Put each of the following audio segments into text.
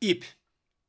İp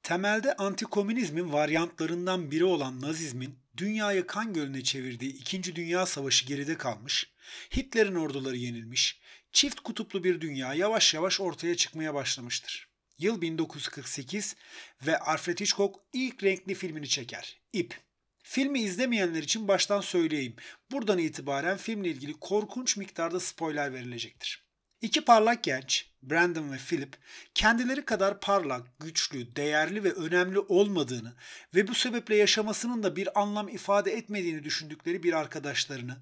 Temelde antikomünizmin varyantlarından biri olan Nazizmin dünyayı kan gölüne çevirdiği İkinci Dünya Savaşı geride kalmış, Hitler'in orduları yenilmiş, çift kutuplu bir dünya yavaş yavaş ortaya çıkmaya başlamıştır. Yıl 1948 ve Alfred Hitchcock ilk renkli filmini çeker, İp. Filmi izlemeyenler için baştan söyleyeyim. Buradan itibaren filmle ilgili korkunç miktarda spoiler verilecektir. İki parlak genç, Brandon ve Philip, kendileri kadar parlak, güçlü, değerli ve önemli olmadığını ve bu sebeple yaşamasının da bir anlam ifade etmediğini düşündükleri bir arkadaşlarını,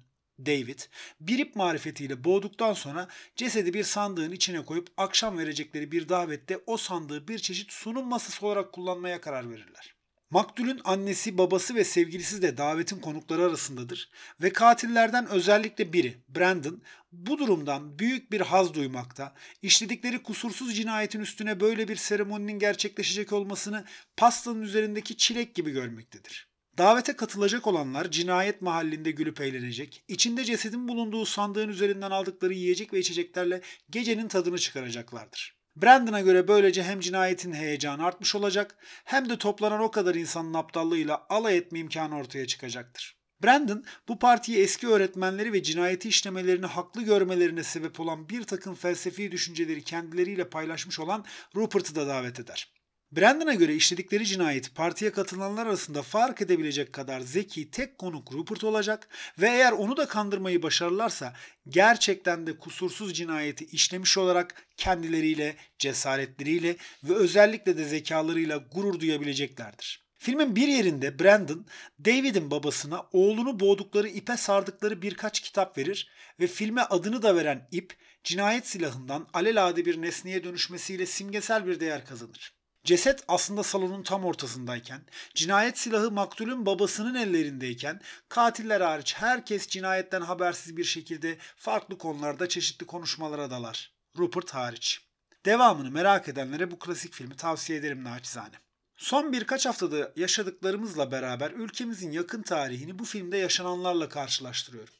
David, bir ip marifetiyle boğduktan sonra cesedi bir sandığın içine koyup akşam verecekleri bir davette o sandığı bir çeşit sunum masası olarak kullanmaya karar verirler. Maktulün annesi, babası ve sevgilisi de davetin konukları arasındadır ve katillerden özellikle biri, Brandon, bu durumdan büyük bir haz duymakta, işledikleri kusursuz cinayetin üstüne böyle bir seremoninin gerçekleşecek olmasını pastanın üzerindeki çilek gibi görmektedir. Davete katılacak olanlar cinayet mahallinde gülüp eğlenecek, içinde cesedin bulunduğu sandığın üzerinden aldıkları yiyecek ve içeceklerle gecenin tadını çıkaracaklardır. Brandon'a göre böylece hem cinayetin heyecanı artmış olacak hem de toplanan o kadar insanın aptallığıyla alay etme imkanı ortaya çıkacaktır. Brandon bu partiyi eski öğretmenleri ve cinayeti işlemelerini haklı görmelerine sebep olan bir takım felsefi düşünceleri kendileriyle paylaşmış olan Rupert'ı da davet eder. Brandon'a göre işledikleri cinayeti partiye katılanlar arasında fark edebilecek kadar zeki tek konuk Rupert olacak ve eğer onu da kandırmayı başarırlarsa gerçekten de kusursuz cinayeti işlemiş olarak kendileriyle, cesaretleriyle ve özellikle de zekalarıyla gurur duyabileceklerdir. Filmin bir yerinde Brandon, David'in babasına oğlunu boğdukları ipe sardıkları birkaç kitap verir ve filme adını da veren ip, cinayet silahından alelade bir nesneye dönüşmesiyle simgesel bir değer kazanır. Ceset aslında salonun tam ortasındayken, cinayet silahı maktulün babasının ellerindeyken, katiller hariç herkes cinayetten habersiz bir şekilde farklı konularda çeşitli konuşmalara dalar. Rupert hariç. Devamını merak edenlere bu klasik filmi tavsiye ederim naçizane. Son birkaç haftada yaşadıklarımızla beraber ülkemizin yakın tarihini bu filmde yaşananlarla karşılaştırıyorum.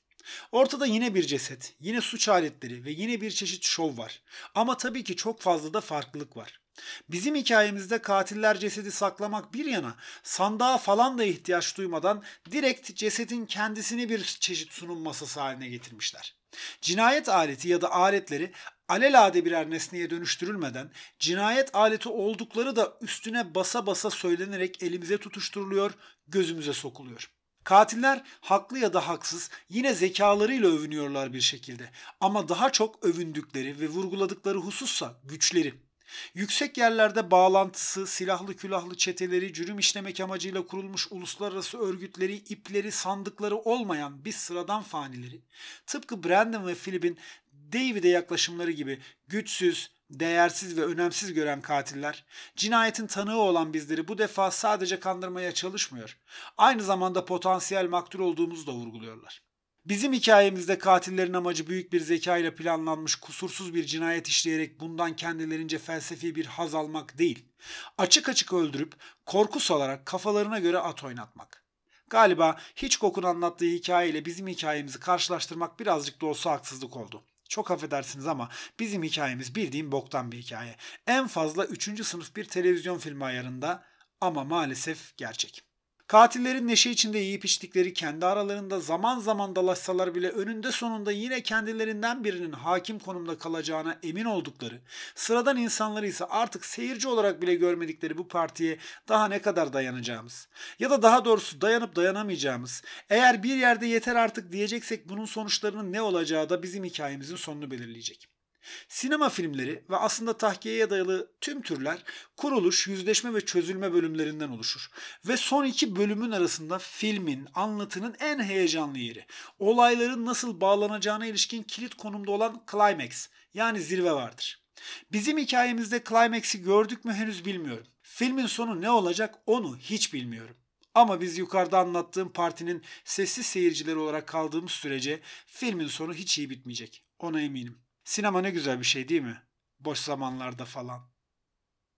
Ortada yine bir ceset, yine suç aletleri ve yine bir çeşit şov var. Ama tabii ki çok fazla da farklılık var. Bizim hikayemizde katiller cesedi saklamak bir yana sandığa falan da ihtiyaç duymadan direkt cesedin kendisini bir çeşit sunum masası haline getirmişler. Cinayet aleti ya da aletleri alelade birer nesneye dönüştürülmeden cinayet aleti oldukları da üstüne basa basa söylenerek elimize tutuşturuluyor, gözümüze sokuluyor. Katiller haklı ya da haksız yine zekalarıyla övünüyorlar bir şekilde ama daha çok övündükleri ve vurguladıkları husussa güçleri. Yüksek yerlerde bağlantısı, silahlı külahlı çeteleri, cürüm işlemek amacıyla kurulmuş uluslararası örgütleri, ipleri, sandıkları olmayan biz sıradan fanileri, tıpkı Brandon ve Philip'in David'e yaklaşımları gibi güçsüz, değersiz ve önemsiz gören katiller, cinayetin tanığı olan bizleri bu defa sadece kandırmaya çalışmıyor. Aynı zamanda potansiyel maktul olduğumuzu da vurguluyorlar. Bizim hikayemizde katillerin amacı büyük bir zeka ile planlanmış kusursuz bir cinayet işleyerek bundan kendilerince felsefi bir haz almak değil. Açık açık öldürüp korku salarak kafalarına göre at oynatmak. Galiba hiç kokun anlattığı hikayeyle bizim hikayemizi karşılaştırmak birazcık da olsa haksızlık oldu. Çok affedersiniz ama bizim hikayemiz bildiğim boktan bir hikaye. En fazla 3. sınıf bir televizyon filmi ayarında ama maalesef gerçek. Katillerin neşe içinde yiyip içtikleri kendi aralarında zaman zaman dalaşsalar bile önünde sonunda yine kendilerinden birinin hakim konumda kalacağına emin oldukları, sıradan insanları ise artık seyirci olarak bile görmedikleri bu partiye daha ne kadar dayanacağımız ya da daha doğrusu dayanıp dayanamayacağımız, eğer bir yerde yeter artık diyeceksek bunun sonuçlarının ne olacağı da bizim hikayemizin sonunu belirleyecek. Sinema filmleri ve aslında tahkiyeye dayalı tüm türler kuruluş, yüzleşme ve çözülme bölümlerinden oluşur. Ve son iki bölümün arasında filmin, anlatının en heyecanlı yeri, olayların nasıl bağlanacağına ilişkin kilit konumda olan climax yani zirve vardır. Bizim hikayemizde climax'i gördük mü henüz bilmiyorum. Filmin sonu ne olacak onu hiç bilmiyorum. Ama biz yukarıda anlattığım partinin sessiz seyircileri olarak kaldığımız sürece filmin sonu hiç iyi bitmeyecek. Ona eminim. Sinema ne güzel bir şey değil mi? Boş zamanlarda falan.